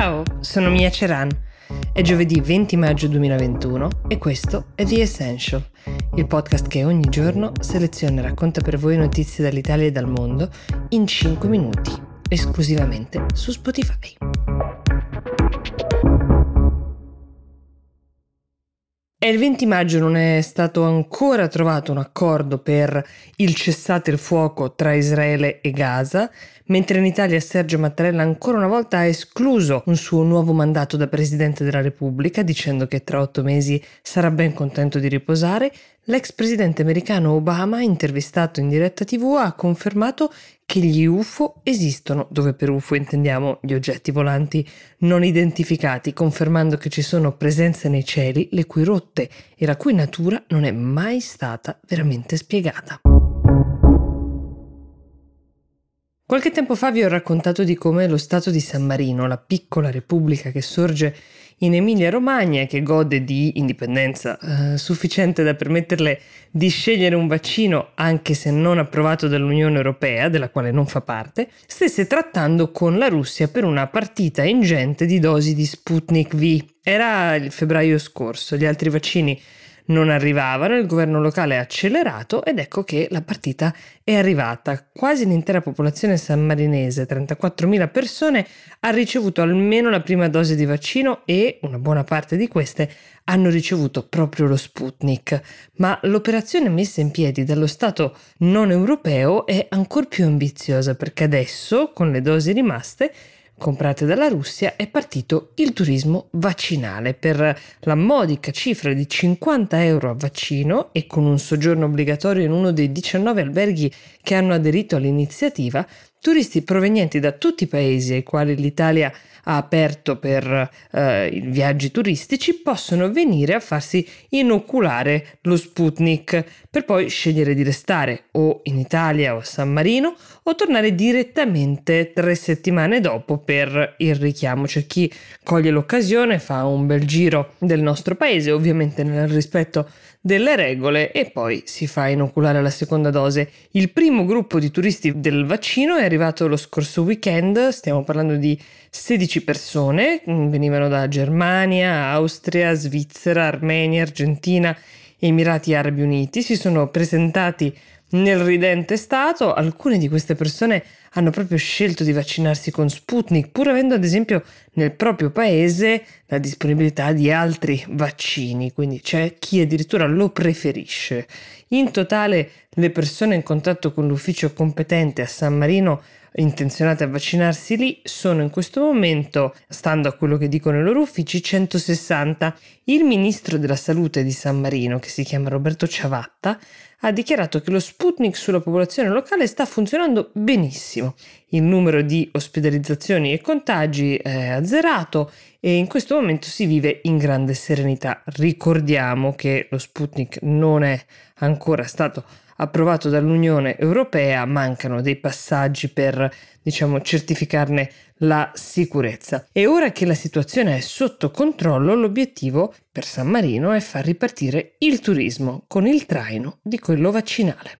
Ciao, sono Mia Ceran. È giovedì 20 maggio 2021 e questo è The Essential, il podcast che ogni giorno seleziona e racconta per voi notizie dall'Italia e dal mondo in 5 minuti, esclusivamente su Spotify. E il 20 maggio non è stato ancora trovato un accordo per il cessate il fuoco tra Israele e Gaza, mentre in Italia Sergio Mattarella ancora una volta ha escluso un suo nuovo mandato da Presidente della Repubblica, dicendo che tra otto mesi sarà ben contento di riposare, l'ex presidente americano Obama, intervistato in diretta tv, ha confermato che gli UFO esistono, dove per UFO intendiamo gli oggetti volanti non identificati, confermando che ci sono presenze nei cieli le cui rotte e la cui natura non è mai stata veramente spiegata. Qualche tempo fa vi ho raccontato di come lo Stato di San Marino, la piccola repubblica che sorge in Emilia-Romagna e che gode di indipendenza eh, sufficiente da permetterle di scegliere un vaccino anche se non approvato dall'Unione Europea, della quale non fa parte, stesse trattando con la Russia per una partita ingente di dosi di Sputnik V. Era il febbraio scorso, gli altri vaccini non arrivavano, il governo locale ha accelerato ed ecco che la partita è arrivata. Quasi l'intera popolazione sammarinese, 34.000 persone, ha ricevuto almeno la prima dose di vaccino e una buona parte di queste hanno ricevuto proprio lo Sputnik. Ma l'operazione messa in piedi dallo Stato non europeo è ancora più ambiziosa perché adesso, con le dosi rimaste, comprate dalla Russia è partito il turismo vaccinale. Per la modica cifra di 50 euro a vaccino e con un soggiorno obbligatorio in uno dei 19 alberghi che hanno aderito all'iniziativa, turisti provenienti da tutti i paesi ai quali l'Italia ha aperto per eh, viaggi turistici possono venire a farsi inoculare lo Sputnik per poi scegliere di restare o in Italia o a San Marino o tornare direttamente tre settimane dopo per il richiamo. C'è chi coglie l'occasione, fa un bel giro del nostro paese, ovviamente nel rispetto delle regole e poi si fa inoculare la seconda dose. Il primo gruppo di turisti del vaccino è arrivato lo scorso weekend, stiamo parlando di 16 persone, venivano da Germania, Austria, Svizzera, Armenia, Argentina, Emirati Arabi Uniti, si sono presentati nel ridente stato, alcune di queste persone hanno proprio scelto di vaccinarsi con Sputnik, pur avendo ad esempio nel proprio paese la disponibilità di altri vaccini, quindi c'è chi addirittura lo preferisce. In totale le persone in contatto con l'ufficio competente a San Marino intenzionate a vaccinarsi lì sono in questo momento, stando a quello che dicono i loro uffici, 160. Il ministro della salute di San Marino, che si chiama Roberto Ciavatta, ha dichiarato che lo Sputnik sulla popolazione locale sta funzionando benissimo. Il numero di ospedalizzazioni e contagi è azzerato e in questo momento si vive in grande serenità. Ricordiamo che lo Sputnik non è ancora stato approvato dall'Unione Europea, mancano dei passaggi per, diciamo, certificarne la sicurezza. E ora che la situazione è sotto controllo, l'obiettivo per San Marino è far ripartire il turismo con il traino di quello vaccinale.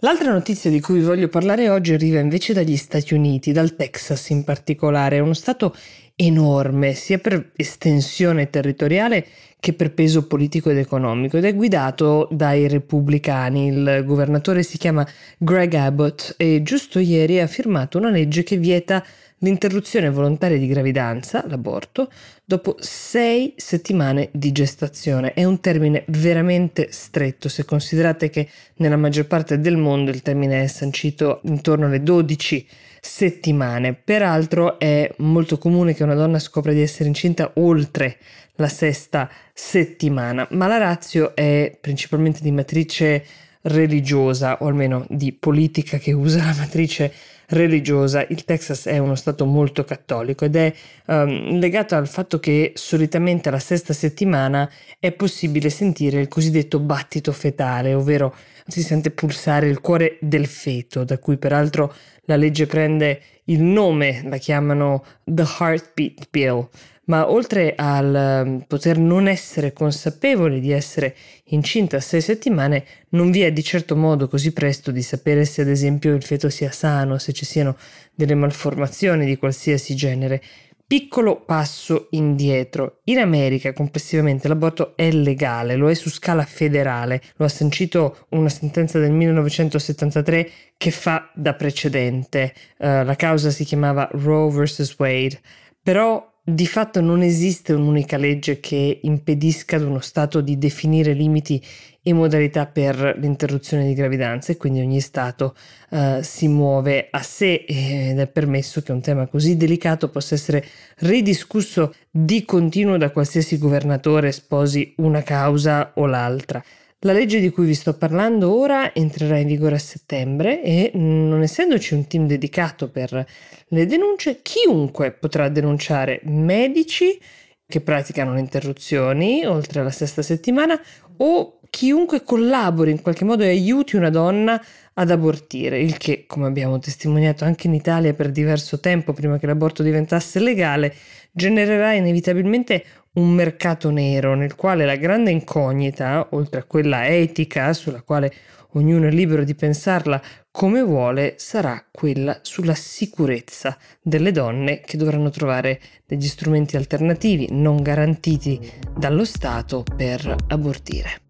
L'altra notizia di cui voglio parlare oggi arriva invece dagli Stati Uniti, dal Texas in particolare, uno stato enorme sia per estensione territoriale che per peso politico ed economico ed è guidato dai repubblicani. Il governatore si chiama Greg Abbott e giusto ieri ha firmato una legge che vieta l'interruzione volontaria di gravidanza, l'aborto, dopo sei settimane di gestazione. È un termine veramente stretto se considerate che nella maggior parte del mondo il termine è sancito intorno alle 12 settimane. Peraltro è molto comune che una donna scopra di essere incinta oltre la sesta settimana, ma la razio è principalmente di matrice religiosa o almeno di politica che usa la matrice religiosa. Il Texas è uno stato molto cattolico ed è um, legato al fatto che solitamente alla sesta settimana è possibile sentire il cosiddetto battito fetale, ovvero si sente pulsare il cuore del feto, da cui peraltro la legge prende il nome, la chiamano The Heartbeat Bill. Ma oltre al ehm, poter non essere consapevole di essere incinta a sei settimane, non vi è di certo modo così presto di sapere se ad esempio il feto sia sano, se ci siano delle malformazioni di qualsiasi genere. Piccolo passo indietro. In America complessivamente l'aborto è legale, lo è su scala federale, lo ha sancito una sentenza del 1973 che fa da precedente. Uh, la causa si chiamava Roe vs. Wade, però di fatto non esiste un'unica legge che impedisca ad uno Stato di definire limiti e modalità per l'interruzione di gravidanza e quindi ogni Stato uh, si muove a sé ed è permesso che un tema così delicato possa essere ridiscusso di continuo da qualsiasi governatore sposi una causa o l'altra. La legge di cui vi sto parlando ora entrerà in vigore a settembre e non essendoci un team dedicato per le denunce, chiunque potrà denunciare medici che praticano le interruzioni oltre alla sesta settimana o chiunque collabori in qualche modo e aiuti una donna ad abortire, il che, come abbiamo testimoniato anche in Italia per diverso tempo prima che l'aborto diventasse legale, genererà inevitabilmente un mercato nero nel quale la grande incognita, oltre a quella etica sulla quale ognuno è libero di pensarla come vuole, sarà quella sulla sicurezza delle donne che dovranno trovare degli strumenti alternativi non garantiti dallo Stato per abortire.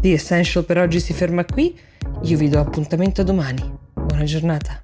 The Essential per oggi si ferma qui, io vi do appuntamento domani. Buona giornata.